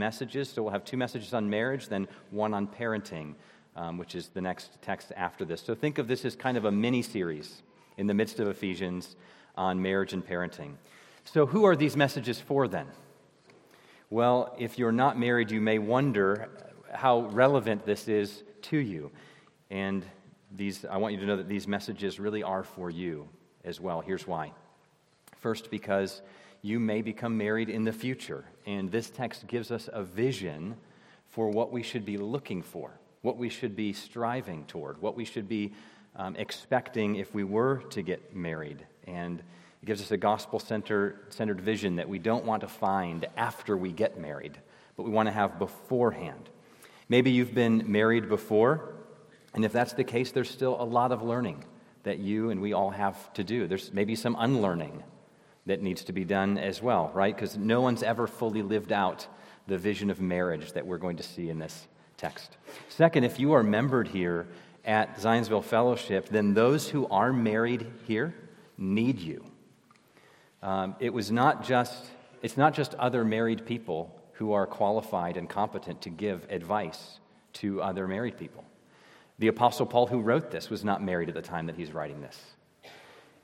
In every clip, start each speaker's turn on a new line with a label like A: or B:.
A: messages. So we'll have two messages on marriage, then one on parenting, um, which is the next text after this. So think of this as kind of a mini series in the midst of Ephesians on marriage and parenting. So, who are these messages for then? Well, if you're not married, you may wonder how relevant this is to you. And these, I want you to know that these messages really are for you as well. Here's why. First, because you may become married in the future. And this text gives us a vision for what we should be looking for, what we should be striving toward, what we should be um, expecting if we were to get married. And it gives us a gospel centered vision that we don't want to find after we get married, but we want to have beforehand. Maybe you've been married before, and if that's the case, there's still a lot of learning that you and we all have to do. There's maybe some unlearning that needs to be done as well, right? Because no one's ever fully lived out the vision of marriage that we're going to see in this text. Second, if you are membered here at Zionsville Fellowship, then those who are married here need you. Um, it was not just, it's not just other married people who are qualified and competent to give advice to other married people. The Apostle Paul, who wrote this, was not married at the time that he's writing this.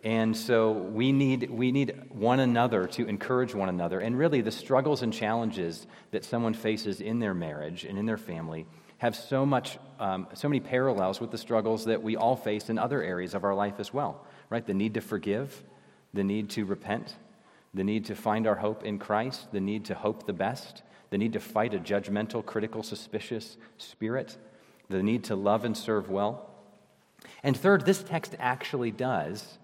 A: And so we need, we need one another to encourage one another. And really, the struggles and challenges that someone faces in their marriage and in their family have so, much, um, so many parallels with the struggles that we all face in other areas of our life as well, right? The need to forgive, the need to repent, the need to find our hope in Christ, the need to hope the best, the need to fight a judgmental, critical, suspicious spirit, the need to love and serve well. And third, this text actually does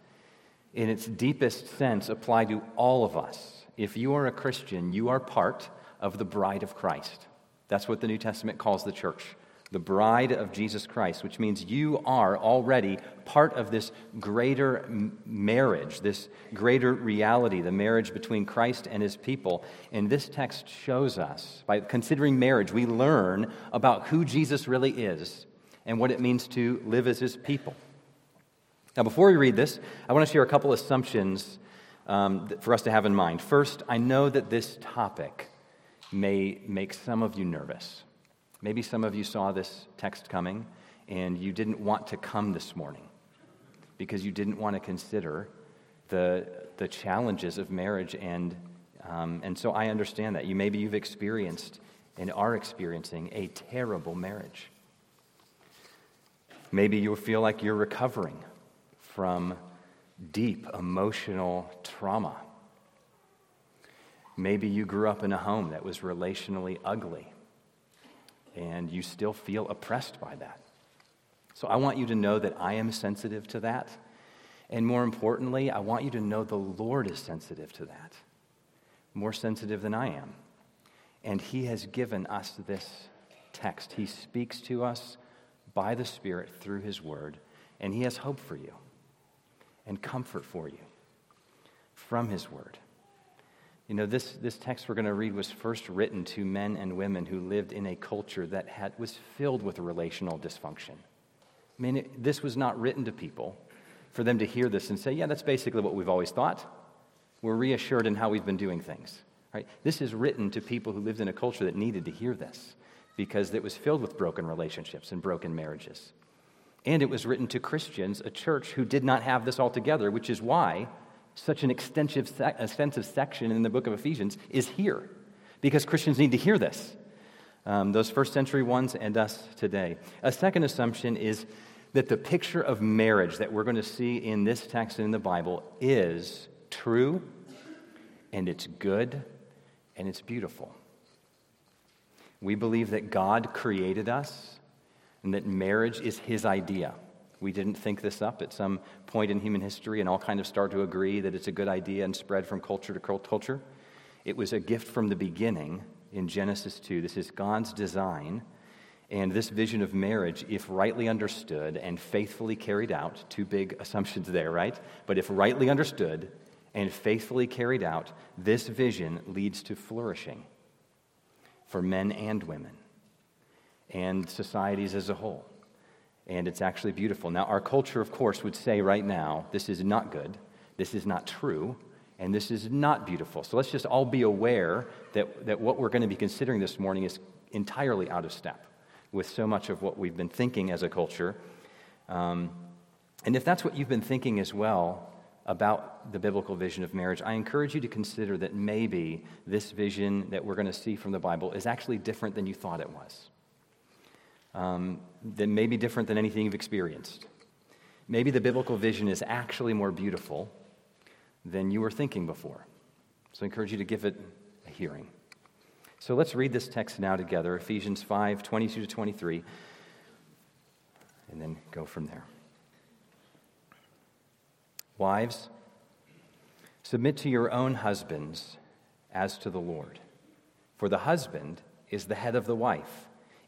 A: in its deepest sense, apply to all of us. If you are a Christian, you are part of the bride of Christ. That's what the New Testament calls the church the bride of Jesus Christ, which means you are already part of this greater marriage, this greater reality, the marriage between Christ and his people. And this text shows us, by considering marriage, we learn about who Jesus really is and what it means to live as his people. Now, before we read this, I want to share a couple assumptions um, for us to have in mind. First, I know that this topic may make some of you nervous. Maybe some of you saw this text coming and you didn't want to come this morning because you didn't want to consider the, the challenges of marriage. And, um, and so I understand that. You, maybe you've experienced and are experiencing a terrible marriage. Maybe you feel like you're recovering from deep emotional trauma. Maybe you grew up in a home that was relationally ugly and you still feel oppressed by that. So I want you to know that I am sensitive to that. And more importantly, I want you to know the Lord is sensitive to that, more sensitive than I am. And He has given us this text. He speaks to us by the Spirit through His Word, and He has hope for you and comfort for you from His Word. You know, this, this text we're going to read was first written to men and women who lived in a culture that had, was filled with relational dysfunction. I mean, it, this was not written to people for them to hear this and say, yeah, that's basically what we've always thought. We're reassured in how we've been doing things. Right? This is written to people who lived in a culture that needed to hear this because it was filled with broken relationships and broken marriages. And it was written to Christians, a church who did not have this all together, which is why such an extensive, extensive section in the book of Ephesians is here, because Christians need to hear this. Um, those first century ones and us today. A second assumption is that the picture of marriage that we're going to see in this text and in the Bible is true, and it's good, and it's beautiful. We believe that God created us and that marriage is his idea. We didn't think this up at some point in human history and all kind of start to agree that it's a good idea and spread from culture to culture. It was a gift from the beginning in Genesis 2. This is God's design. And this vision of marriage, if rightly understood and faithfully carried out, two big assumptions there, right? But if rightly understood and faithfully carried out, this vision leads to flourishing for men and women and societies as a whole. And it's actually beautiful. Now, our culture, of course, would say right now this is not good, this is not true, And this is not beautiful. So let's just all be aware that, that what we're going to be considering this morning is entirely out of step with so much of what we've been thinking as a culture. Um, and if that's what you've been thinking as well about the biblical vision of marriage, I encourage you to consider that maybe this vision that we're going to see from the Bible is actually different than you thought it was. Um, that may be different than anything you've experienced. Maybe the biblical vision is actually more beautiful than you were thinking before. So I encourage you to give it a hearing. So let's read this text now together Ephesians 5 22 to 23, and then go from there. Wives, submit to your own husbands as to the Lord. For the husband is the head of the wife,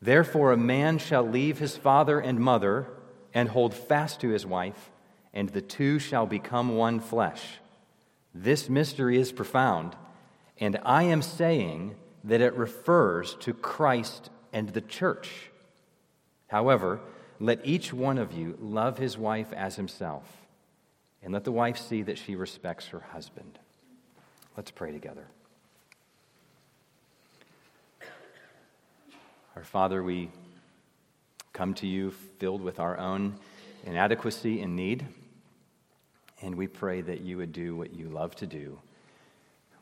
A: Therefore, a man shall leave his father and mother and hold fast to his wife, and the two shall become one flesh. This mystery is profound, and I am saying that it refers to Christ and the church. However, let each one of you love his wife as himself, and let the wife see that she respects her husband. Let's pray together. Our Father, we come to you filled with our own inadequacy and need, and we pray that you would do what you love to do,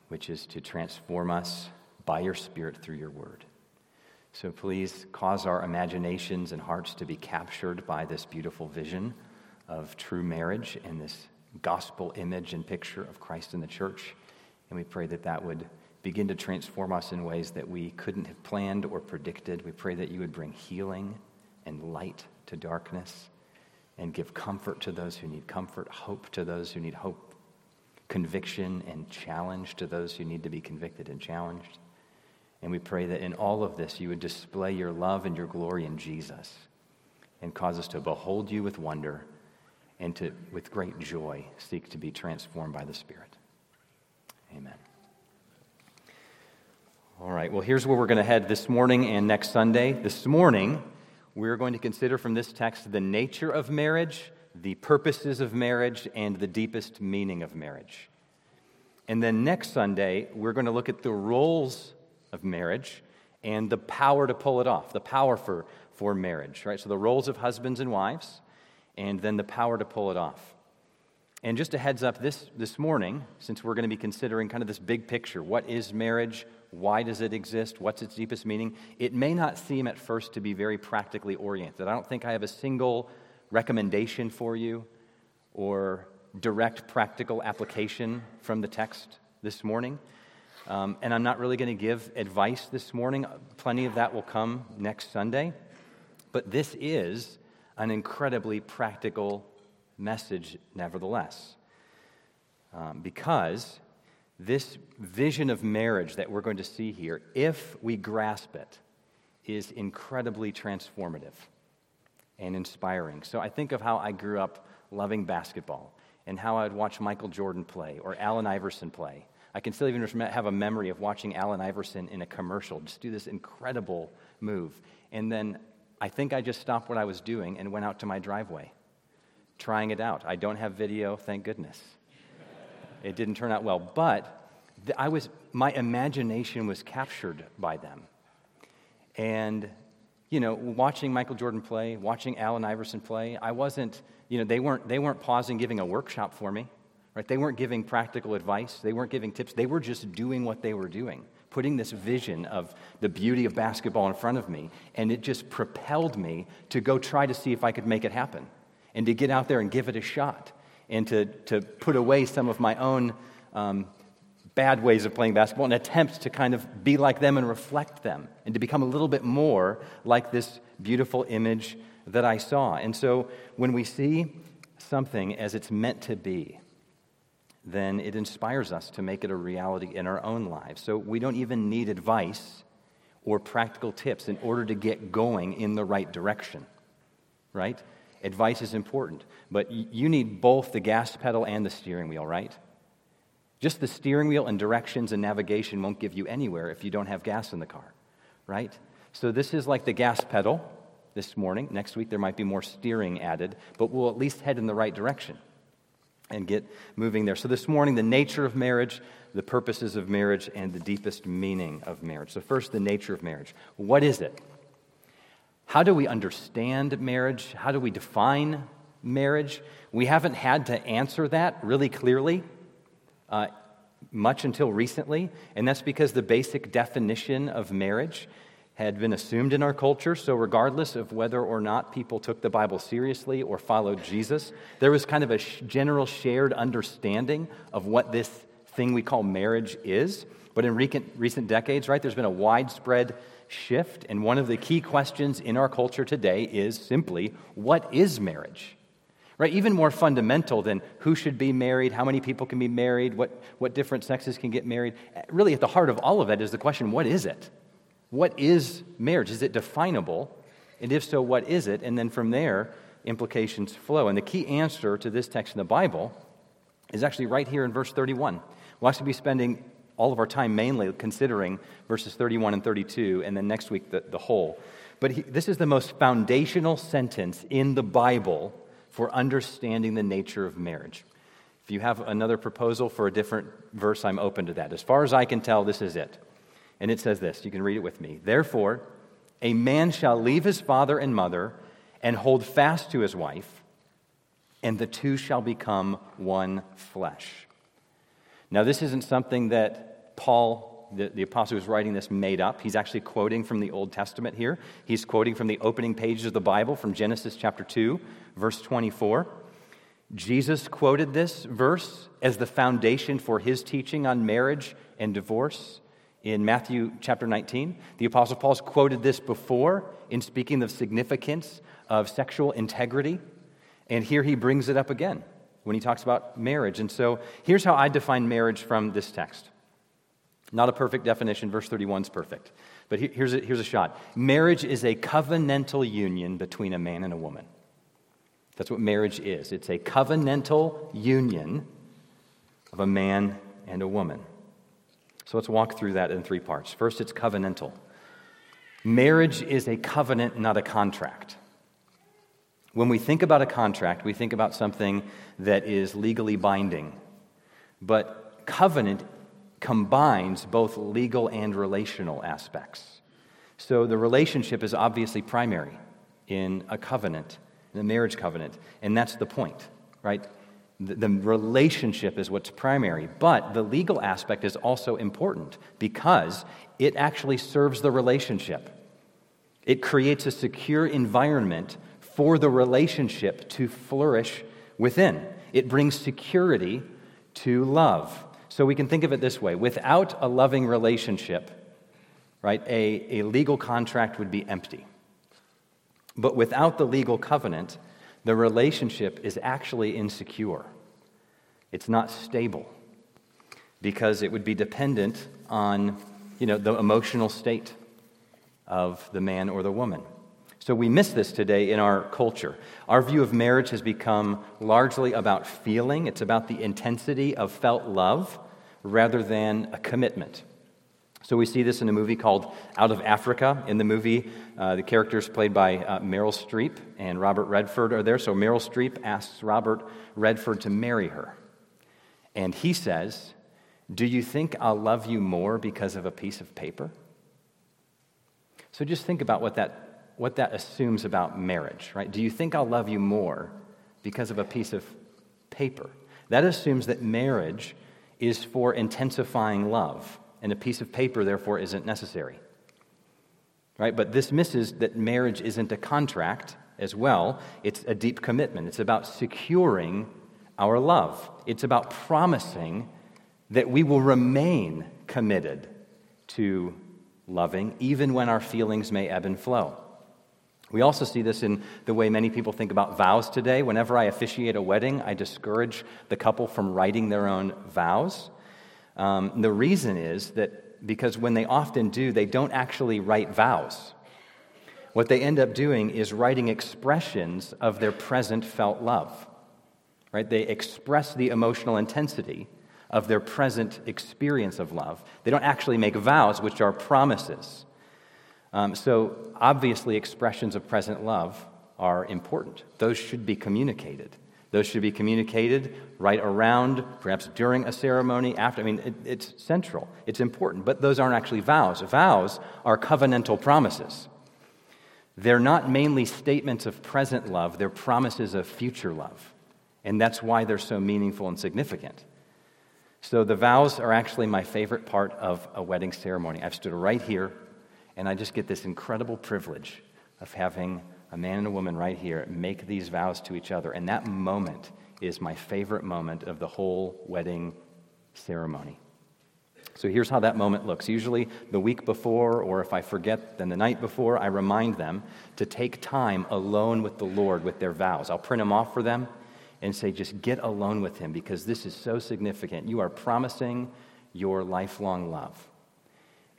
A: which is to transform us by your Spirit through your word. So please cause our imaginations and hearts to be captured by this beautiful vision of true marriage and this gospel image and picture of Christ in the church. And we pray that that would begin to transform us in ways that we couldn't have planned or predicted. We pray that you would bring healing and light to darkness and give comfort to those who need comfort, hope to those who need hope, conviction and challenge to those who need to be convicted and challenged. And we pray that in all of this, you would display your love and your glory in Jesus and cause us to behold you with wonder and to, with great joy, seek to be transformed by the Spirit. Amen. All right, well, here's where we're going to head this morning and next Sunday. This morning, we're going to consider from this text the nature of marriage, the purposes of marriage, and the deepest meaning of marriage. And then next Sunday, we're going to look at the roles of marriage and the power to pull it off, the power for, for marriage, right? So the roles of husbands and wives, and then the power to pull it off. And just a heads up this, this morning, since we're going to be considering kind of this big picture what is marriage? Why does it exist? What's its deepest meaning? It may not seem at first to be very practically oriented. I don't think I have a single recommendation for you or direct practical application from the text this morning. Um, and I'm not really going to give advice this morning. Plenty of that will come next Sunday. But this is an incredibly practical message, nevertheless. Um, because this vision of marriage that we're going to see here, if we grasp it, is incredibly transformative and inspiring. So I think of how I grew up loving basketball and how I'd watch Michael Jordan play or Allen Iverson play I can still even have a memory of watching Allen Iverson in a commercial just do this incredible move. And then I think I just stopped what I was doing and went out to my driveway, trying it out. I don't have video, thank goodness. It didn't turn out well, but I was, my imagination was captured by them. And, you know, watching Michael Jordan play, watching Allen Iverson play, I wasn't, you know, they weren't, they weren't pausing giving a workshop for me right? They weren't giving practical advice, they weren't giving tips, they were just doing what they were doing, putting this vision of the beauty of basketball in front of me, and it just propelled me to go try to see if I could make it happen and to get out there and give it a shot and to, to put away some of my own um, bad ways of playing basketball and attempt to kind of be like them and reflect them and to become a little bit more like this beautiful image that I saw. And so when we see something as it's meant to be, then it inspires us to make it a reality in our own lives. So we don't even need advice or practical tips in order to get going in the right direction, right? Advice is important, but you need both the gas pedal and the steering wheel, right? Just the steering wheel and directions and navigation won't give you anywhere if you don't have gas in the car, right? So this is like the gas pedal this morning. Next week there might be more steering added, but we'll at least head in the right direction and get moving there. So this morning, the nature of marriage, the purposes of marriage, and the deepest meaning of marriage. So, first, the nature of marriage. What is it? How do we understand marriage? How do we define marriage? We haven't had to answer that really clearly uh, much until recently, and that's because the basic definition of marriage had been assumed in our culture. So, regardless of whether or not people took the Bible seriously or followed Jesus, there was kind of a general shared understanding of what this thing we call marriage is. But in recent decades, right, there's been a widespread shift. And one of the key questions in our culture today is simply what is marriage? Right? Even more fundamental than who should be married, how many people can be married, what, what different sexes can get married. Really, at the heart of all of that is the question what is it? What is marriage? Is it definable? And if so, what is it? And then from there, implications flow. And the key answer to this text in the Bible is actually right here in verse 31. We'll actually be spending all of our time mainly considering verses 31 and 32, and then next week the, the whole. But he, this is the most foundational sentence in the Bible for understanding the nature of marriage. If you have another proposal for a different verse, I'm open to that. As far as I can tell, this is it. And it says this you can read it with me. Therefore, a man shall leave his father and mother and hold fast to his wife, and the two shall become one flesh. Now, this isn't something that Paul, the, the apostle who's writing this, made up. He's actually quoting from the Old Testament here. He's quoting from the opening pages of the Bible from Genesis chapter 2, verse 24. Jesus quoted this verse as the foundation for his teaching on marriage and divorce in Matthew chapter 19. The Apostle Paul's quoted this before in speaking of the significance of sexual integrity. And here he brings it up again when he talks about marriage. And so here's how I define marriage from this text. Not a perfect definition, verse 31 is perfect. But here's a, here's a shot. Marriage is a covenantal union between a man and a woman. That's what marriage is. It's a covenantal union of a man and a woman. So let's walk through that in three parts. First, it's covenantal. Marriage is a covenant, not a contract. When we think about a contract, we think about something that is legally binding. But covenant combines both legal and relational aspects. So the relationship is obviously primary in a covenant, in a marriage covenant, and that's the point, right? The relationship is what's primary, but the legal aspect is also important because it actually serves the relationship. It creates a secure environment for the relationship to flourish within. It brings security to love. So we can think of it this way without a loving relationship, right, a, a legal contract would be empty. But without the legal covenant, the relationship is actually insecure. It's not stable because it would be dependent on you know, the emotional state of the man or the woman. So we miss this today in our culture. Our view of marriage has become largely about feeling, it's about the intensity of felt love rather than a commitment. So we see this in a movie called Out of Africa. In the movie, uh, the characters played by uh, Meryl Streep and Robert Redford are there. So Meryl Streep asks Robert Redford to marry her. And he says, Do you think I'll love you more because of a piece of paper? So just think about what that, what that assumes about marriage, right? Do you think I'll love you more because of a piece of paper? That assumes that marriage is for intensifying love, and a piece of paper, therefore, isn't necessary. Right? But this misses that marriage isn't a contract as well, it's a deep commitment. It's about securing our love, it's about promising that we will remain committed to loving, even when our feelings may ebb and flow. We also see this in the way many people think about vows today. Whenever I officiate a wedding, I discourage the couple from writing their own vows. Um, the reason is that because when they often do, they don't actually write vows. What they end up doing is writing expressions of their present felt love. Right? They express the emotional intensity of their present experience of love. They don't actually make vows, which are promises. Um, so, obviously, expressions of present love are important. Those should be communicated. Those should be communicated right around, perhaps during a ceremony, after. I mean, it, it's central, it's important, but those aren't actually vows. Vows are covenantal promises. They're not mainly statements of present love, they're promises of future love. And that's why they're so meaningful and significant. So the vows are actually my favorite part of a wedding ceremony. I've stood right here, and I just get this incredible privilege of having a man and a woman right here make these vows to each other. And that moment is my favorite moment of the whole wedding ceremony. So here's how that moment looks. Usually, the week before, or if I forget, then the night before, I remind them to take time alone with the Lord with their vows. I'll print them off for them and say, just get alone with him because this is so significant. You are promising your lifelong love.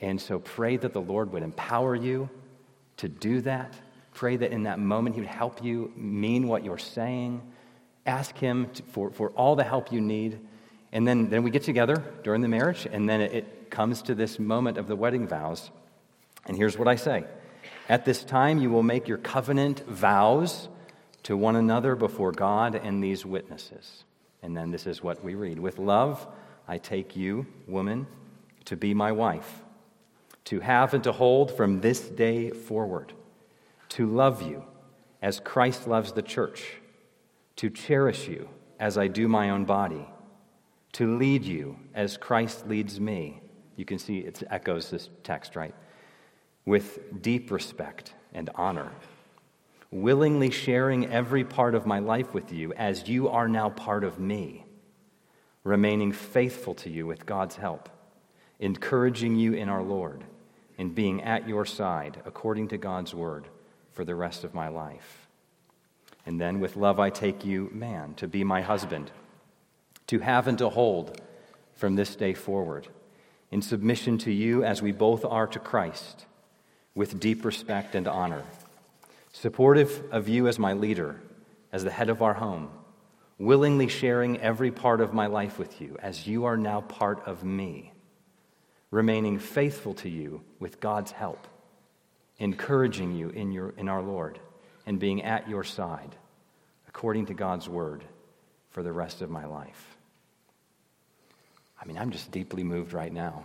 A: And so pray that the Lord would empower you to do that. Pray that in that moment he would help you mean what you're saying. Ask him to, for, for all the help you need. And then, then we get together during the marriage, and then it, it comes to this moment of the wedding vows. And here's what I say At this time, you will make your covenant vows to one another before God and these witnesses. And then this is what we read With love, I take you, woman, to be my wife, to have and to hold from this day forward, to love you as Christ loves the church, to cherish you as I do my own body, to lead you as Christ leads me. You can see it echoes this text, right? With deep respect and honor willingly sharing every part of my life with you as you are now part of me, remaining faithful to you with God's help, encouraging you in our Lord, and being at your side according to God's word for the rest of my life. And then with love I take you, man, to be my husband, to have and to hold from this day forward, in submission to you as we both are to Christ, with deep respect and honor supportive of you as my leader, as the head of our home, willingly sharing every part of my life with you, as you are now part of me, remaining faithful to you with God's help, encouraging you in, your, in our Lord, and being at your side, according to God's word, for the rest of my life. I mean, I'm just deeply moved right now.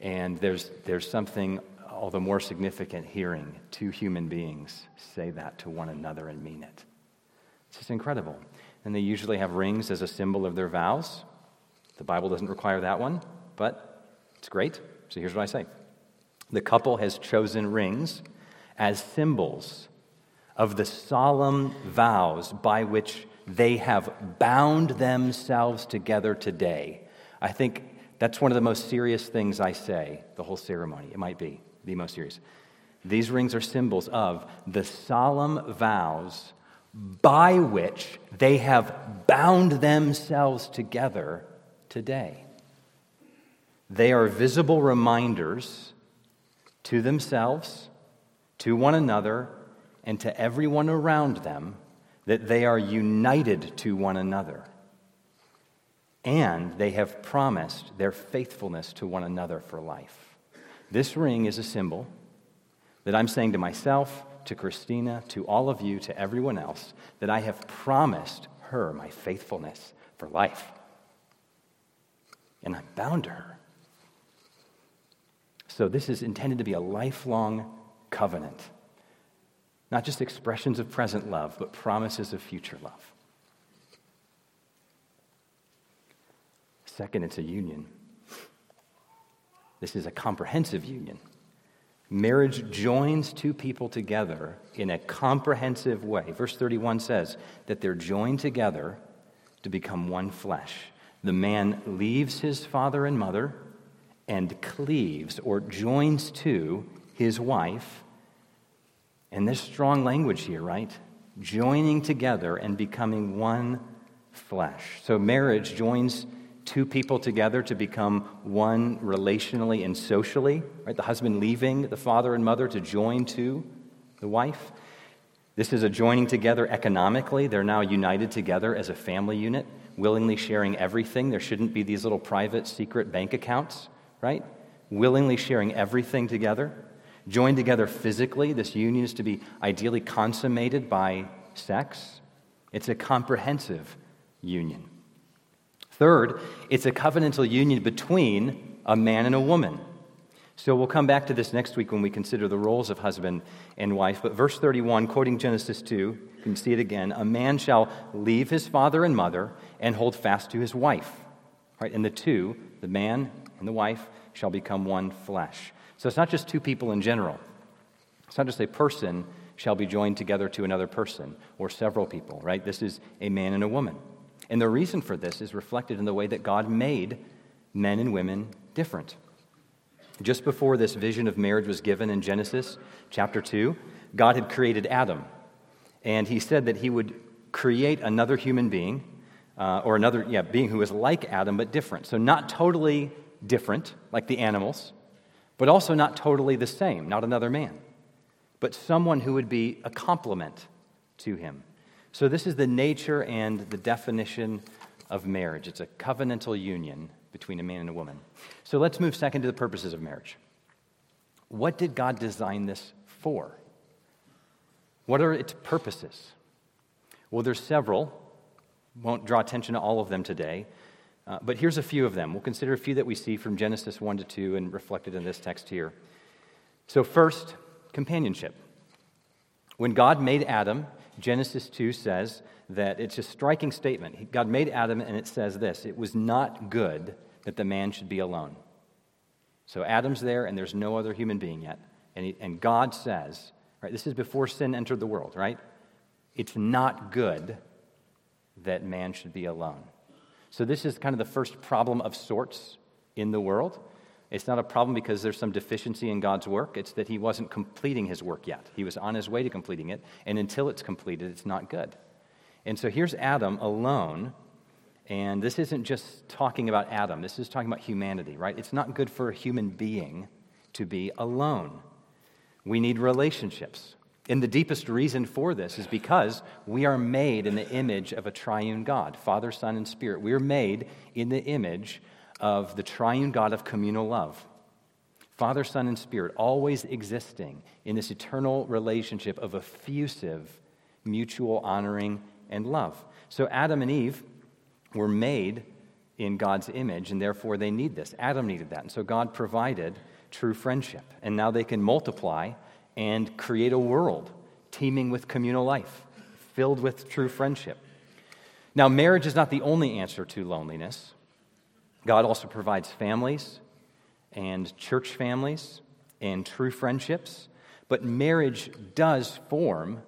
A: And there's, there's something all the more significant hearing two human beings say that to one another and mean it. It's just incredible. And they usually have rings as a symbol of their vows. The Bible doesn't require that one, but it's great. So here's what I say The couple has chosen rings as symbols of the solemn vows by which they have bound themselves together today. I think that's one of the most serious things I say, the whole ceremony. It might be the most serious. These rings are symbols of the solemn vows by which they have bound themselves together today. They are visible reminders to themselves, to one another, and to everyone around them that they are united to one another. And they have promised their faithfulness to one another for life. This ring is a symbol that I'm saying to myself, to Christina, to all of you, to everyone else, that I have promised her my faithfulness for life. And I'm bound to her. So this is intended to be a lifelong covenant. Not just expressions of present love, but promises of future love. Second, it's a union. This is a comprehensive union. Marriage joins two people together in a comprehensive way. Verse 31 says that they're joined together to become one flesh. The man leaves his father and mother and cleaves or joins to his wife. And there's strong language here, right? Joining together and becoming one flesh. So marriage joins two people together to become one relationally and socially, right? The husband leaving the father and mother to join to the wife. This is a joining together economically. They're now united together as a family unit, willingly sharing everything. There shouldn't be these little private, secret bank accounts, right? Willingly sharing everything together. Joined together physically. This union is to be ideally consummated by sex. It's a comprehensive union. Third, it's a covenantal union between a man and a woman. So we'll come back to this next week when we consider the roles of husband and wife. But verse 31, quoting Genesis 2, you can see it again a man shall leave his father and mother and hold fast to his wife. Right? And the two, the man and the wife, shall become one flesh. So it's not just two people in general, it's not just a person shall be joined together to another person or several people, right? This is a man and a woman. And the reason for this is reflected in the way that God made men and women different. Just before this vision of marriage was given in Genesis chapter 2, God had created Adam. And he said that he would create another human being, uh, or another yeah, being who was like Adam but different. So, not totally different, like the animals, but also not totally the same, not another man, but someone who would be a complement to him. So, this is the nature and the definition of marriage it's a covenantal union between a man and a woman. So, let's move second to the purposes of marriage. What did God design this for? What are its purposes? Well, there's several. Won't draw attention to all of them today. Uh, but here's a few of them. We'll consider a few that we see from Genesis 1 to 2 and reflected in this text here. So, first, companionship. When God made Adam, Genesis 2 says that it's a striking statement. God made Adam, and it says this it was not good that the man should be alone. So Adam's there, and there's no other human being yet. And, he, and God says, right, this is before sin entered the world, right? It's not good that man should be alone. So this is kind of the first problem of sorts in the world. It's not a problem because there's some deficiency in God's work. It's that He wasn't completing His work yet. He was on His way to completing it, and until it's completed, it's not good. And so here's Adam alone, and this isn't just talking about Adam, this is talking about humanity, right? It's not good for a human being to be alone. We need relationships. And the deepest reason for this is because we are made in the image of a triune God, Father, Son, and Spirit. We are made in the image of the triune God of communal love. Father, Son, and Spirit, always existing in this eternal relationship of effusive, mutual honoring and love. So Adam and Eve were made in God's image, and therefore they need this. Adam needed that. And so God provided true friendship. And now they can multiply and create a world teeming with communal life, filled with true friendship. Now, marriage is not the only answer to loneliness. God also provides families and church families and true friendships, but marriage does form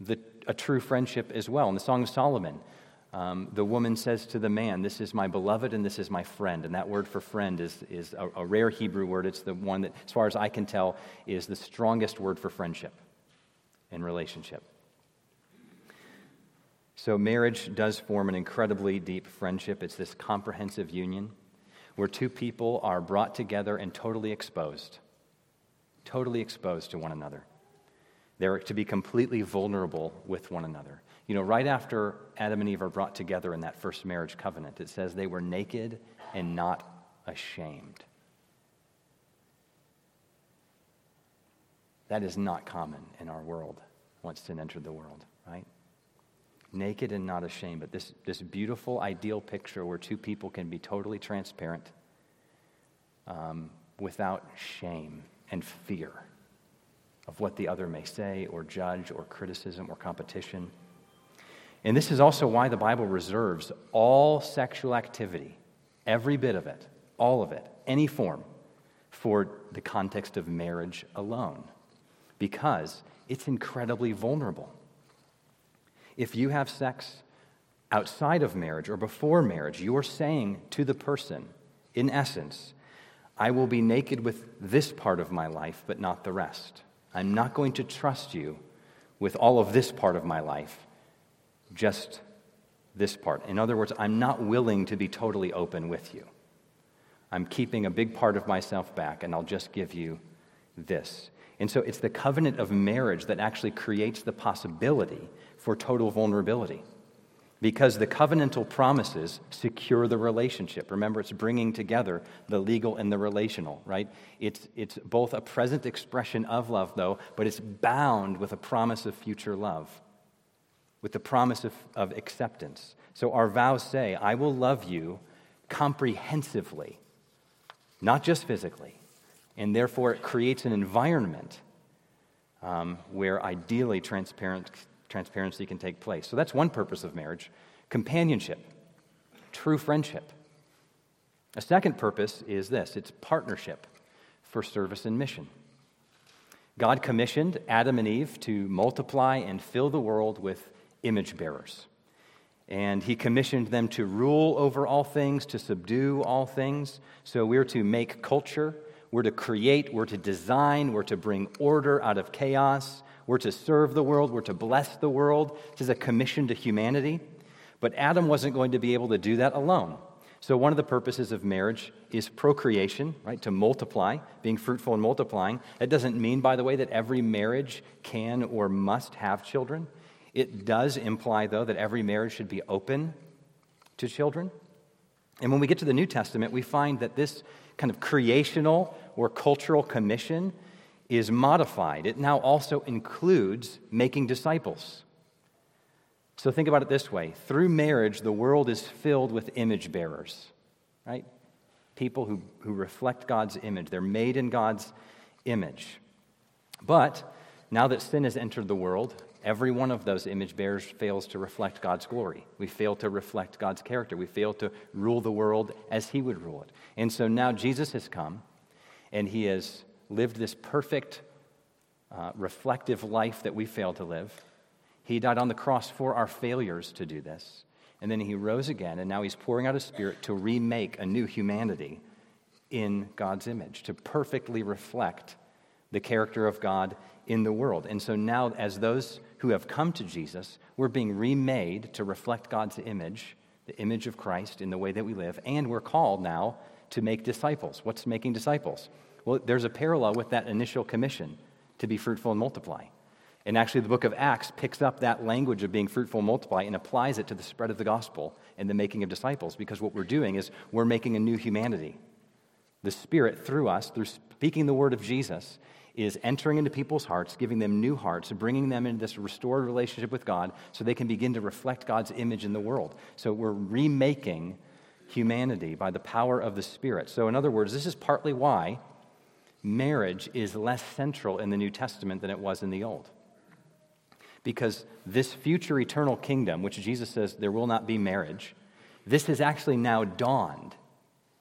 A: the, a true friendship as well. In the Song of Solomon, um, the woman says to the man, This is my beloved and this is my friend. And that word for friend is, is a, a rare Hebrew word. It's the one that, as far as I can tell, is the strongest word for friendship and relationship. So, marriage does form an incredibly deep friendship. It's this comprehensive union where two people are brought together and totally exposed, totally exposed to one another. They're to be completely vulnerable with one another. You know, right after Adam and Eve are brought together in that first marriage covenant, it says they were naked and not ashamed. That is not common in our world once sin entered the world, right? naked and not ashamed, but this, this beautiful, ideal picture where two people can be totally transparent um, without shame and fear of what the other may say or judge or criticism or competition. And this is also why the Bible reserves all sexual activity, every bit of it, all of it, any form, for the context of marriage alone, because it's incredibly vulnerable. If you have sex outside of marriage or before marriage, you're saying to the person, in essence, I will be naked with this part of my life, but not the rest. I'm not going to trust you with all of this part of my life, just this part. In other words, I'm not willing to be totally open with you. I'm keeping a big part of myself back, and I'll just give you this. And so it's the covenant of marriage that actually creates the possibility for total vulnerability because the covenantal promises secure the relationship. Remember, it's bringing together the legal and the relational, right? It's, it's both a present expression of love, though, but it's bound with a promise of future love, with the promise of, of acceptance. So our vows say, I will love you comprehensively, not just physically. And therefore, it creates an environment um, where ideally transparent, transparency can take place. So that's one purpose of marriage companionship, true friendship. A second purpose is this it's partnership for service and mission. God commissioned Adam and Eve to multiply and fill the world with image bearers. And he commissioned them to rule over all things, to subdue all things. So we're to make culture, we're to create, we're to design, we're to bring order out of chaos. We're to serve the world, we're to bless the world. This is a commission to humanity. But Adam wasn't going to be able to do that alone. So, one of the purposes of marriage is procreation, right? To multiply, being fruitful and multiplying. That doesn't mean, by the way, that every marriage can or must have children. It does imply, though, that every marriage should be open to children. And when we get to the New Testament, we find that this kind of creational or cultural commission is modified. It now also includes making disciples. So think about it this way through marriage, the world is filled with image bearers, right? People who, who reflect God's image. They're made in God's image. But now that sin has entered the world, every one of those image bearers fails to reflect God's glory. We fail to reflect God's character. We fail to rule the world as He would rule it. And so now Jesus has come and He has lived this perfect, uh, reflective life that we fail to live. He died on the cross for our failures to do this. And then he rose again, and now he's pouring out his spirit to remake a new humanity in God's image, to perfectly reflect the character of God in the world. And so now, as those who have come to Jesus, we're being remade to reflect God's image, the image of Christ in the way that we live, and we're called now to make disciples. What's making disciples? Well, there's a parallel with that initial commission to be fruitful and multiply. And actually, the book of Acts picks up that language of being fruitful and multiply and applies it to the spread of the gospel and the making of disciples because what we're doing is we're making a new humanity. The Spirit, through us, through speaking the word of Jesus, is entering into people's hearts, giving them new hearts, bringing them into this restored relationship with God so they can begin to reflect God's image in the world. So we're remaking humanity by the power of the Spirit. So, in other words, this is partly why marriage is less central in the New Testament than it was in the Old. Because this future eternal kingdom, which Jesus says there will not be marriage, this has actually now dawned.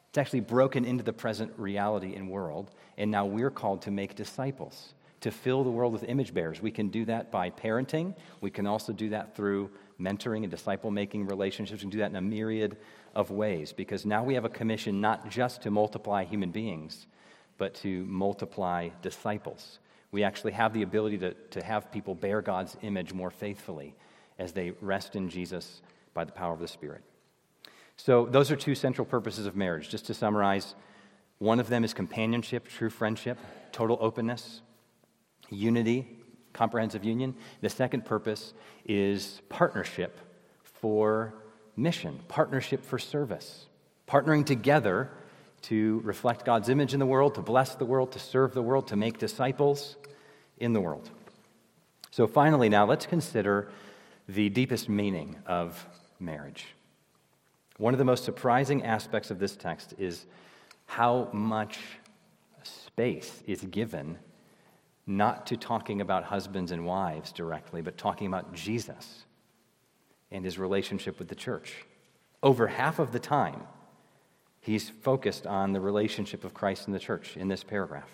A: It's actually broken into the present reality and world, and now we're called to make disciples, to fill the world with image bearers. We can do that by parenting, we can also do that through mentoring and disciple making relationships. We can do that in a myriad of ways because now we have a commission not just to multiply human beings, but to multiply disciples. We actually have the ability to, to have people bear God's image more faithfully as they rest in Jesus by the power of the Spirit. So, those are two central purposes of marriage. Just to summarize, one of them is companionship, true friendship, total openness, unity, comprehensive union. The second purpose is partnership for mission, partnership for service, partnering together to reflect God's image in the world, to bless the world, to serve the world, to make disciples in the world. So, finally, now let's consider the deepest meaning of marriage. One of the most surprising aspects of this text is how much space is given not to talking about husbands and wives directly, but talking about Jesus and his relationship with the church. Over half of the time, he's focused on the relationship of Christ and the church in this paragraph.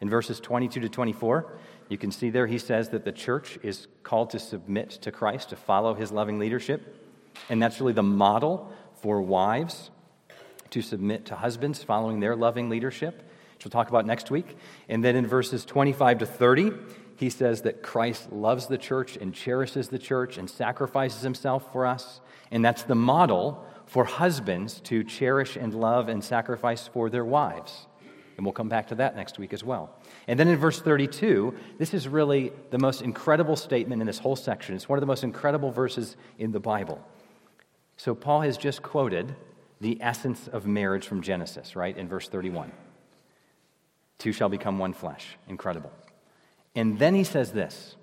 A: In verses 22 to 24, you can see there he says that the church is called to submit to Christ, to follow his loving leadership. And that's really the model for wives to submit to husbands following their loving leadership, which we'll talk about next week. And then in verses 25 to 30, he says that Christ loves the church and cherishes the church and sacrifices himself for us. And that's the model for husbands to cherish and love and sacrifice for their wives. And we'll come back to that next week as well. And then in verse 32, this is really the most incredible statement in this whole section. It's one of the most incredible verses in the Bible. So Paul has just quoted the essence of marriage from Genesis, right, in verse 31. Two shall become one flesh. Incredible. And then he says this.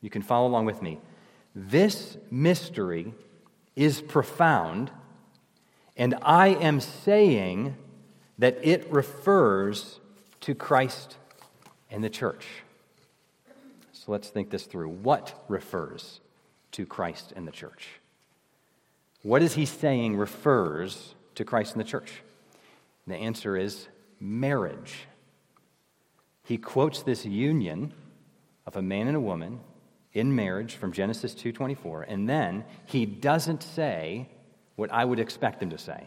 A: You can follow along with me. This mystery is profound, and I am saying that it refers to Christ and the church. So let's think this through. What refers to Christ and the church? What is he saying refers to Christ and the church? And the answer is marriage. He quotes this union of a man and a woman in marriage from Genesis 2:24 and then he doesn't say what I would expect him to say.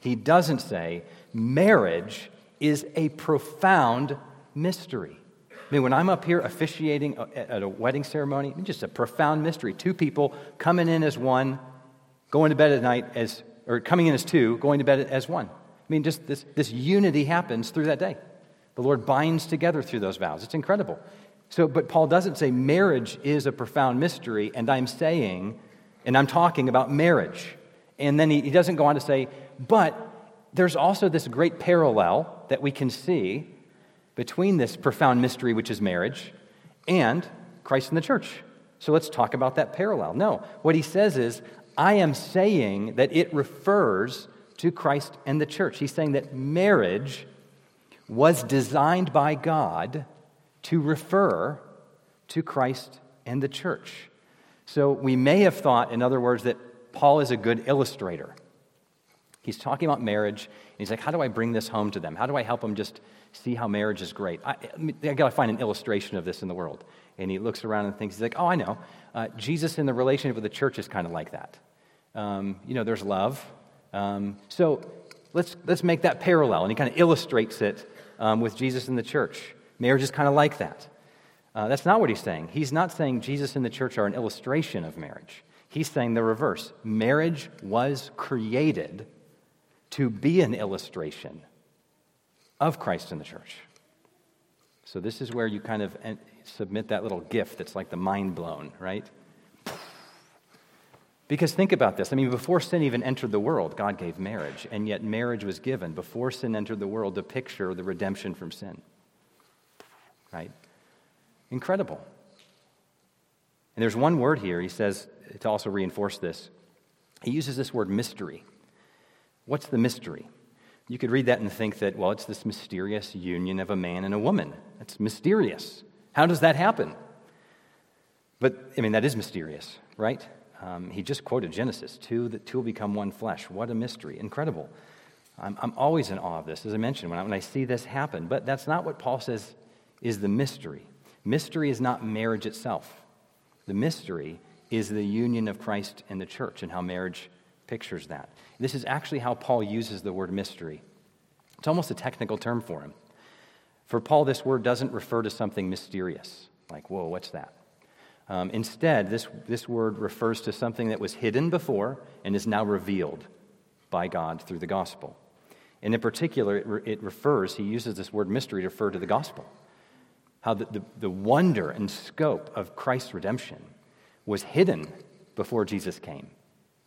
A: He doesn't say marriage is a profound mystery. I mean, when I'm up here officiating at a wedding ceremony, it's just a profound mystery. Two people coming in as one, going to bed at night as, or coming in as two, going to bed as one. I mean, just this, this unity happens through that day. The Lord binds together through those vows. It's incredible. So, but Paul doesn't say marriage is a profound mystery, and I'm saying, and I'm talking about marriage. And then he, he doesn't go on to say, but there's also this great parallel that we can see between this profound mystery, which is marriage, and Christ and the church. So let's talk about that parallel. No, what he says is, I am saying that it refers to Christ and the church. He's saying that marriage was designed by God to refer to Christ and the church. So we may have thought, in other words, that Paul is a good illustrator. He's talking about marriage, and he's like, How do I bring this home to them? How do I help them just see how marriage is great? I, I got to find an illustration of this in the world. And he looks around and thinks, He's like, Oh, I know. Uh, Jesus in the relationship with the church is kind of like that. Um, you know, there's love. Um, so let's, let's make that parallel. And he kind of illustrates it um, with Jesus in the church. Marriage is kind of like that. Uh, that's not what he's saying. He's not saying Jesus and the church are an illustration of marriage. He's saying the reverse. Marriage was created to be an illustration of Christ in the church. So, this is where you kind of submit that little gift that's like the mind blown, right? Because think about this. I mean, before sin even entered the world, God gave marriage, and yet marriage was given before sin entered the world to picture the redemption from sin. Right? Incredible. And there's one word here, he says, to also reinforce this. He uses this word mystery. What's the mystery? You could read that and think that, well, it's this mysterious union of a man and a woman. That's mysterious. How does that happen? But, I mean, that is mysterious, right? Um, he just quoted Genesis two, that two will become one flesh. What a mystery. Incredible. I'm, I'm always in awe of this, as I mentioned, when I, when I see this happen. But that's not what Paul says is the mystery. Mystery is not marriage itself, the mystery is the union of Christ and the church and how marriage pictures that. This is actually how Paul uses the word mystery. It's almost a technical term for him. For Paul, this word doesn't refer to something mysterious, like, whoa, what's that? Um, instead, this, this word refers to something that was hidden before and is now revealed by God through the gospel. And in particular, it, re- it refers, he uses this word mystery to refer to the gospel. How the, the, the wonder and scope of Christ's redemption was hidden before Jesus came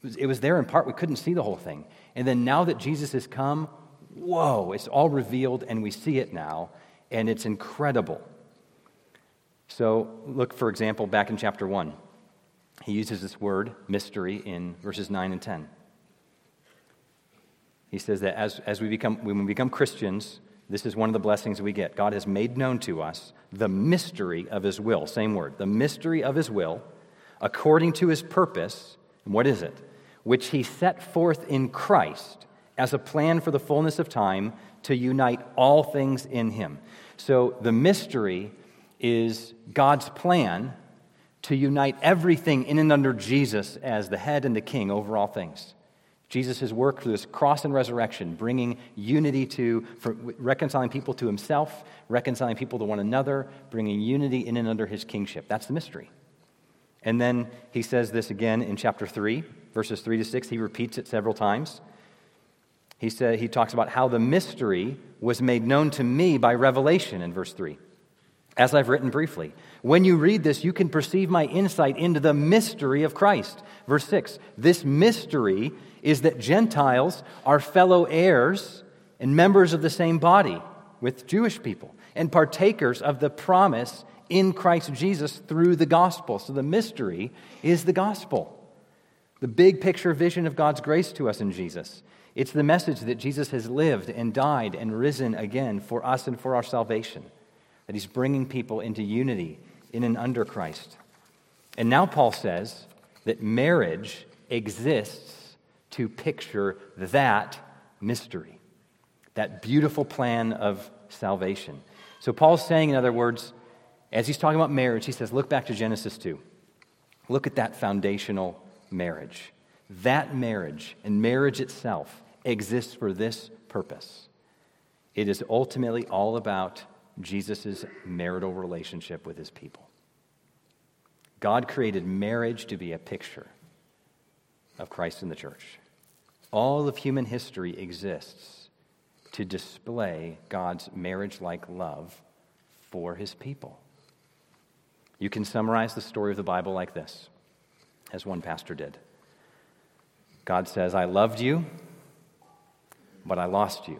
A: was, it was there in part. We couldn't see the whole thing. And then now that Jesus has come, whoa, it's all revealed and we see it now, and it's incredible. So, look, for example, back in chapter 1. He uses this word, mystery, in verses 9 and 10. He says that as, as we become, when we become Christians, this is one of the blessings we get. God has made known to us the mystery of His will. Same word. The mystery of His will, according to His purpose. And what is it? which he set forth in Christ as a plan for the fullness of time to unite all things in him. So the mystery is God's plan to unite everything in and under Jesus as the head and the king over all things. Jesus' work through this cross and resurrection, bringing unity to, reconciling people to himself, reconciling people to one another, bringing unity in and under his kingship. That's the mystery. And then he says this again in chapter 3, verses 3 to 6. He repeats it several times. He, said, he talks about how the mystery was made known to me by revelation in verse 3. As I've written briefly, when you read this, you can perceive my insight into the mystery of Christ. Verse 6 This mystery is that Gentiles are fellow heirs and members of the same body with Jewish people and partakers of the promise in Christ Jesus through the gospel. So the mystery is the gospel, the big picture vision of God's grace to us in Jesus. It's the message that Jesus has lived and died and risen again for us and for our salvation that he's bringing people into unity in and under Christ. And now Paul says that marriage exists to picture that mystery, that beautiful plan of salvation. So Paul's saying, in other words, as he's talking about marriage, he says, look back to Genesis 2. Look at that foundational marriage. That marriage and marriage itself exists for this purpose. It is ultimately all about Jesus' marital relationship with his people. God created marriage to be a picture of Christ in the church. All of human history exists to display God's marriage like love for his people. You can summarize the story of the Bible like this, as one pastor did God says, I loved you, but I lost you,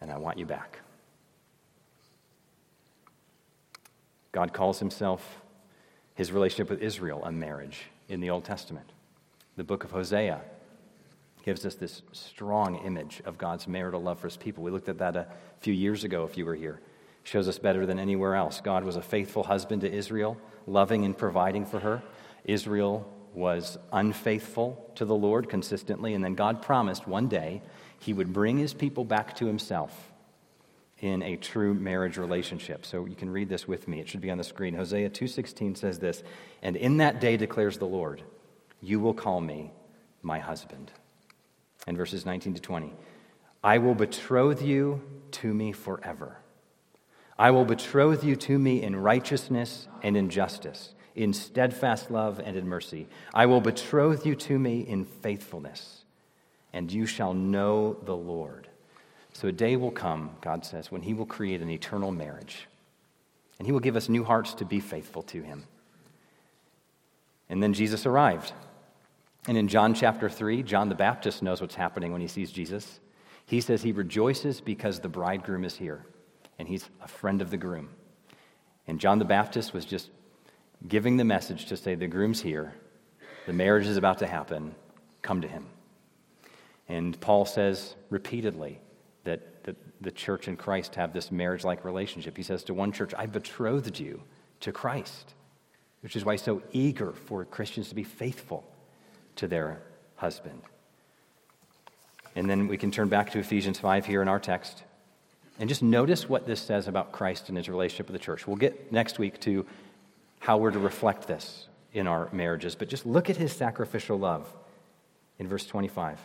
A: and I want you back. God calls himself, his relationship with Israel, a marriage in the Old Testament. The book of Hosea gives us this strong image of God's marital love for his people. We looked at that a few years ago, if you were here. Shows us better than anywhere else. God was a faithful husband to Israel, loving and providing for her. Israel was unfaithful to the Lord consistently, and then God promised one day he would bring his people back to himself in a true marriage relationship. So you can read this with me. It should be on the screen. Hosea 2:16 says this, "And in that day declares the Lord, you will call me my husband." And verses 19 to 20, "I will betroth you to me forever. I will betroth you to me in righteousness and in justice, in steadfast love and in mercy. I will betroth you to me in faithfulness, and you shall know the Lord." So a day will come, God says, when He will create an eternal marriage. And He will give us new hearts to be faithful to Him. And then Jesus arrived. And in John chapter 3, John the Baptist knows what's happening when he sees Jesus. He says he rejoices because the bridegroom is here, and he's a friend of the groom. And John the Baptist was just giving the message to say, The groom's here, the marriage is about to happen, come to him. And Paul says repeatedly, that, the church and Christ have this marriage like relationship. He says to one church, I betrothed you to Christ, which is why he's so eager for Christians to be faithful to their husband. And then we can turn back to Ephesians 5 here in our text and just notice what this says about Christ and his relationship with the church. We'll get next week to how we're to reflect this in our marriages, but just look at his sacrificial love in verse 25.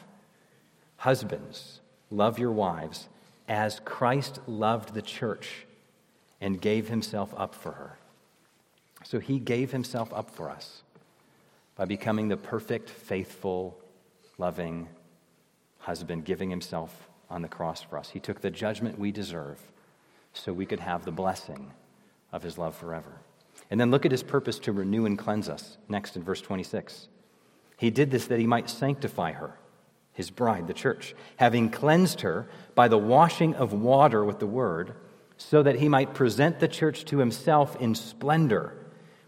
A: Husbands, Love your wives as Christ loved the church and gave himself up for her. So he gave himself up for us by becoming the perfect, faithful, loving husband, giving himself on the cross for us. He took the judgment we deserve so we could have the blessing of his love forever. And then look at his purpose to renew and cleanse us, next in verse 26. He did this that he might sanctify her his bride, the church, having cleansed her by the washing of water with the word, so that he might present the church to himself in splendor,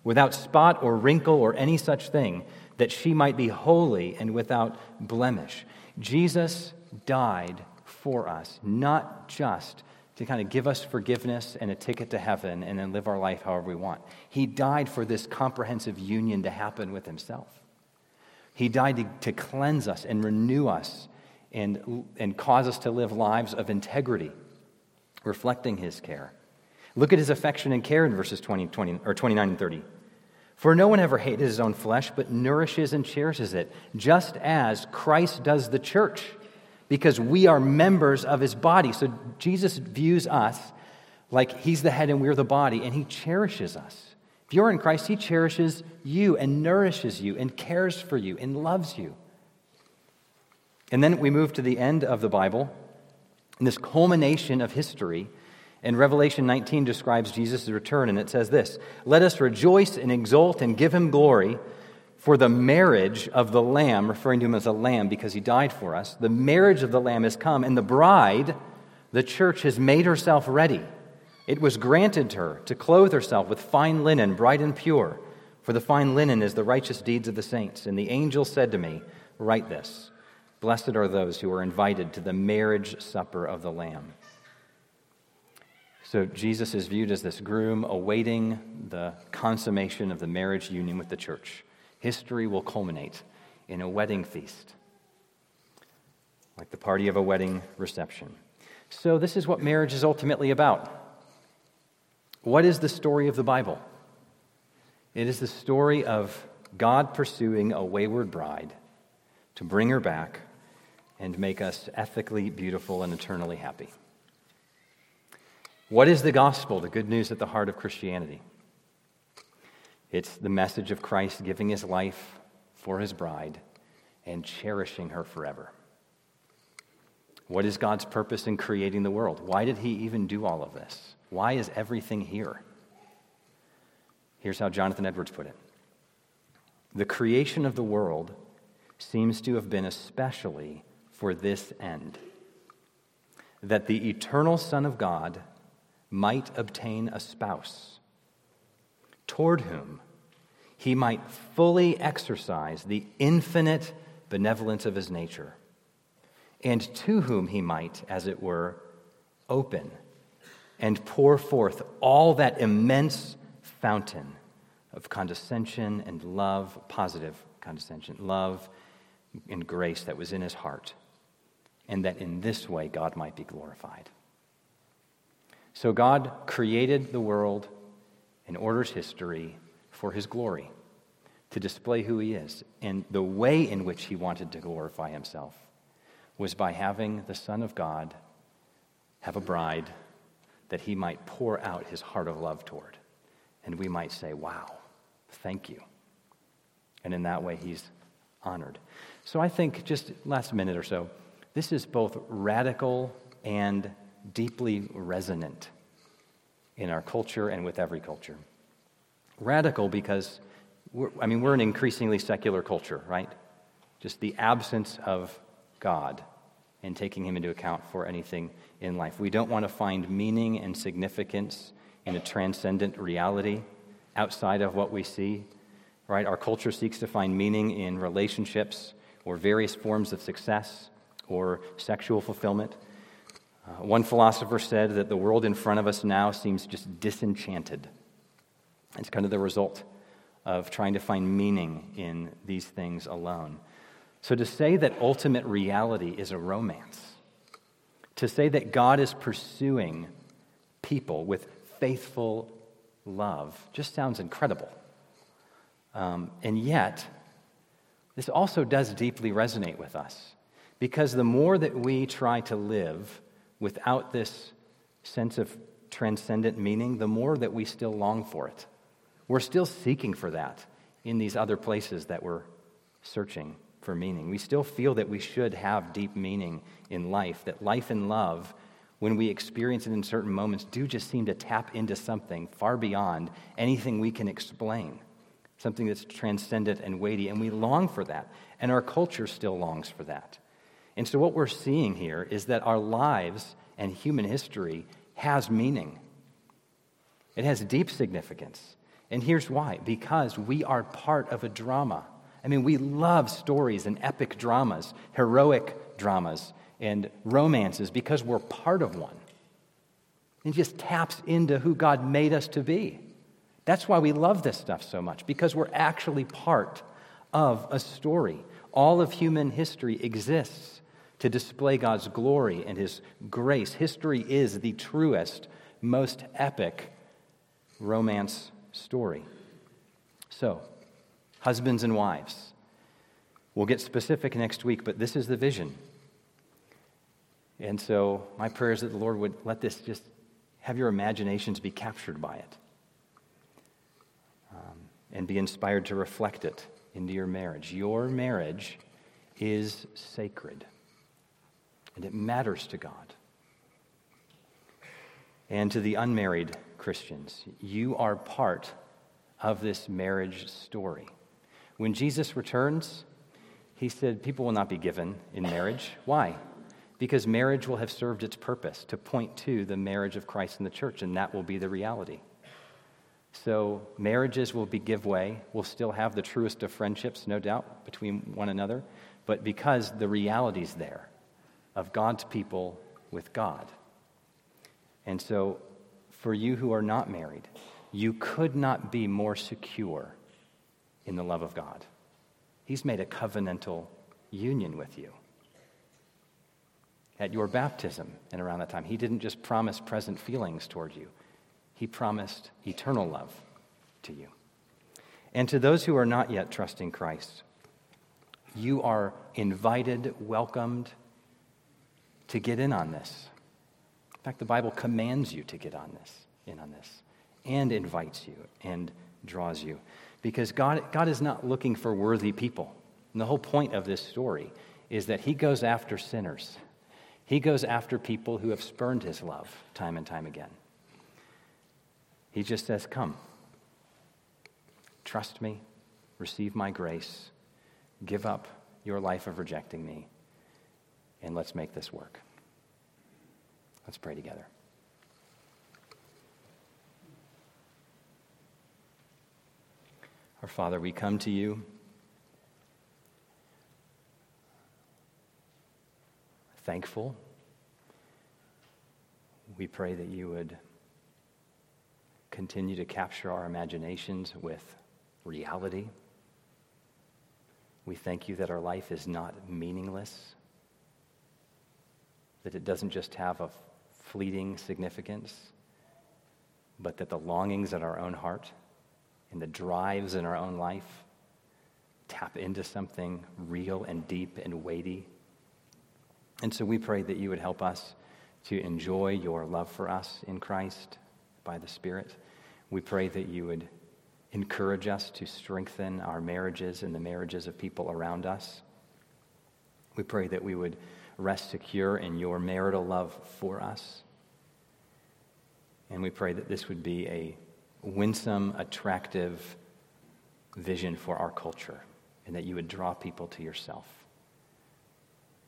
A: without spot or wrinkle or any such thing, that she might be holy and without blemish. Jesus died for us, not just to kind of give us forgiveness and a ticket to heaven and then live our life however we want. He died for this comprehensive union to happen with himself. He died to, to cleanse us and renew us and, and cause us to live lives of integrity, reflecting his care. Look at his affection and care in verses 20, 20 or 29 and 30. For no one ever hated his own flesh, but nourishes and cherishes it, just as Christ does the church, because we are members of his body. So Jesus views us like he's the head and we're the body, and he cherishes us. If you're in Christ, he cherishes you and nourishes you and cares for you and loves you. And then we move to the end of the Bible, in this culmination of history. And Revelation 19 describes Jesus' return, and it says this Let us rejoice and exult and give him glory, for the marriage of the Lamb, referring to him as a lamb because he died for us, the marriage of the Lamb has come, and the bride, the church, has made herself ready. It was granted her to clothe herself with fine linen, bright and pure, for the fine linen is the righteous deeds of the saints. And the angel said to me, Write this Blessed are those who are invited to the marriage supper of the Lamb. So Jesus is viewed as this groom awaiting the consummation of the marriage union with the church. History will culminate in a wedding feast, like the party of a wedding reception. So, this is what marriage is ultimately about. What is the story of the Bible? It is the story of God pursuing a wayward bride to bring her back and make us ethically beautiful and eternally happy. What is the gospel, the good news at the heart of Christianity? It's the message of Christ giving his life for his bride and cherishing her forever. What is God's purpose in creating the world? Why did he even do all of this? Why is everything here? Here's how Jonathan Edwards put it The creation of the world seems to have been especially for this end that the eternal Son of God might obtain a spouse, toward whom he might fully exercise the infinite benevolence of his nature, and to whom he might, as it were, open and pour forth all that immense fountain of condescension and love, positive condescension, love and grace that was in his heart, and that in this way God might be glorified. So God created the world and orders history for his glory, to display who he is. And the way in which he wanted to glorify himself was by having the Son of God have a bride that he might pour out his heart of love toward. And we might say, Wow, thank you. And in that way, he's honored. So I think, just last minute or so, this is both radical and deeply resonant in our culture and with every culture. Radical because, I mean, we're an increasingly secular culture, right? Just the absence of God and taking Him into account for anything in life. We don't want to find meaning and significance in a transcendent reality outside of what we see, right? Our culture seeks to find meaning in relationships or various forms of success or sexual fulfillment. Uh, one philosopher said that the world in front of us now seems just disenchanted. It's kind of the result of trying to find meaning in these things alone. So, to say that ultimate reality is a romance, to say that God is pursuing people with faithful love, just sounds incredible. Um, and yet, this also does deeply resonate with us because the more that we try to live without this sense of transcendent meaning, the more that we still long for it. We're still seeking for that in these other places that we're searching for meaning. We still feel that we should have deep meaning in life, that life and love, when we experience it in certain moments, do just seem to tap into something far beyond anything we can explain, something that's transcendent and weighty, and we long for that. And our culture still longs for that. And so, what we're seeing here is that our lives and human history has meaning, it has deep significance. And here's why because we are part of a drama. I mean, we love stories and epic dramas, heroic dramas, and romances because we're part of one. It just taps into who God made us to be. That's why we love this stuff so much, because we're actually part of a story. All of human history exists to display God's glory and His grace. History is the truest, most epic romance story. So, husbands and wives, we'll get specific next week, but this is the vision. And so, my prayer is that the Lord would let this just have your imaginations be captured by it um, and be inspired to reflect it into your marriage. Your marriage is sacred, and it matters to God. And to the unmarried Christians, you are part of this marriage story. When Jesus returns, he said, People will not be given in marriage. Why? Because marriage will have served its purpose to point to the marriage of Christ and the church, and that will be the reality. So, marriages will be give way. We'll still have the truest of friendships, no doubt, between one another, but because the reality's there of God's people with God. And so, for you who are not married, you could not be more secure in the love of God. He's made a covenantal union with you. At your baptism and around that time, He didn't just promise present feelings toward you, He promised eternal love to you. And to those who are not yet trusting Christ, you are invited, welcomed to get in on this. In fact, the Bible commands you to get on this, in on this and invites you and draws you. Because God, God is not looking for worthy people. And the whole point of this story is that He goes after sinners. He goes after people who have spurned His love time and time again. He just says, Come, trust me, receive my grace, give up your life of rejecting me, and let's make this work. Let's pray together. Our Father, we come to you. Thankful. We pray that you would continue to capture our imaginations with reality. We thank you that our life is not meaningless, that it doesn't just have a fleeting significance, but that the longings in our own heart and the drives in our own life tap into something real and deep and weighty. And so we pray that you would help us to enjoy your love for us in Christ by the Spirit. We pray that you would encourage us to strengthen our marriages and the marriages of people around us. We pray that we would rest secure in your marital love for us. And we pray that this would be a winsome, attractive vision for our culture, and that you would draw people to yourself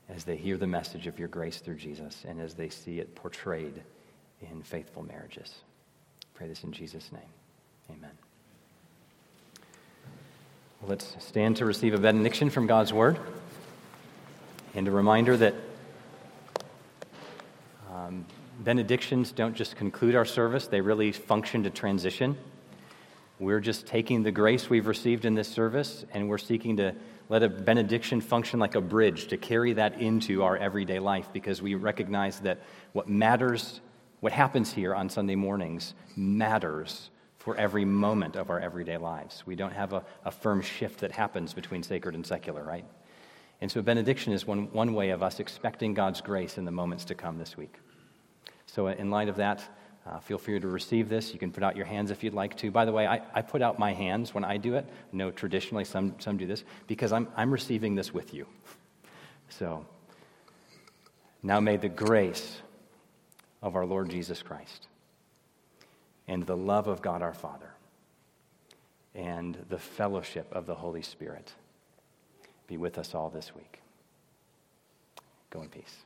A: as they hear the message of your grace through Jesus and as they see it portrayed in faithful marriages. Pray this in Jesus' name. Amen. Let's stand to receive a benediction from God's Word and a reminder that um, benedictions don't just conclude our service, they really function to transition. We're just taking the grace we've received in this service and we're seeking to let a benediction function like a bridge to carry that into our everyday life because we recognize that what matters, what happens here on Sunday mornings, matters for every moment of our everyday lives. We don't have a, a firm shift that happens between sacred and secular, right? And so, benediction is one, one way of us expecting God's grace in the moments to come this week. So, uh, in light of that, uh, feel free to receive this. You can put out your hands if you'd like to. By the way, I, I put out my hands when I do it. No, traditionally, some, some do this because I'm, I'm receiving this with you. So, now may the grace of our Lord Jesus Christ and the love of God our Father and the fellowship of the Holy Spirit be with us all this week. Go in peace.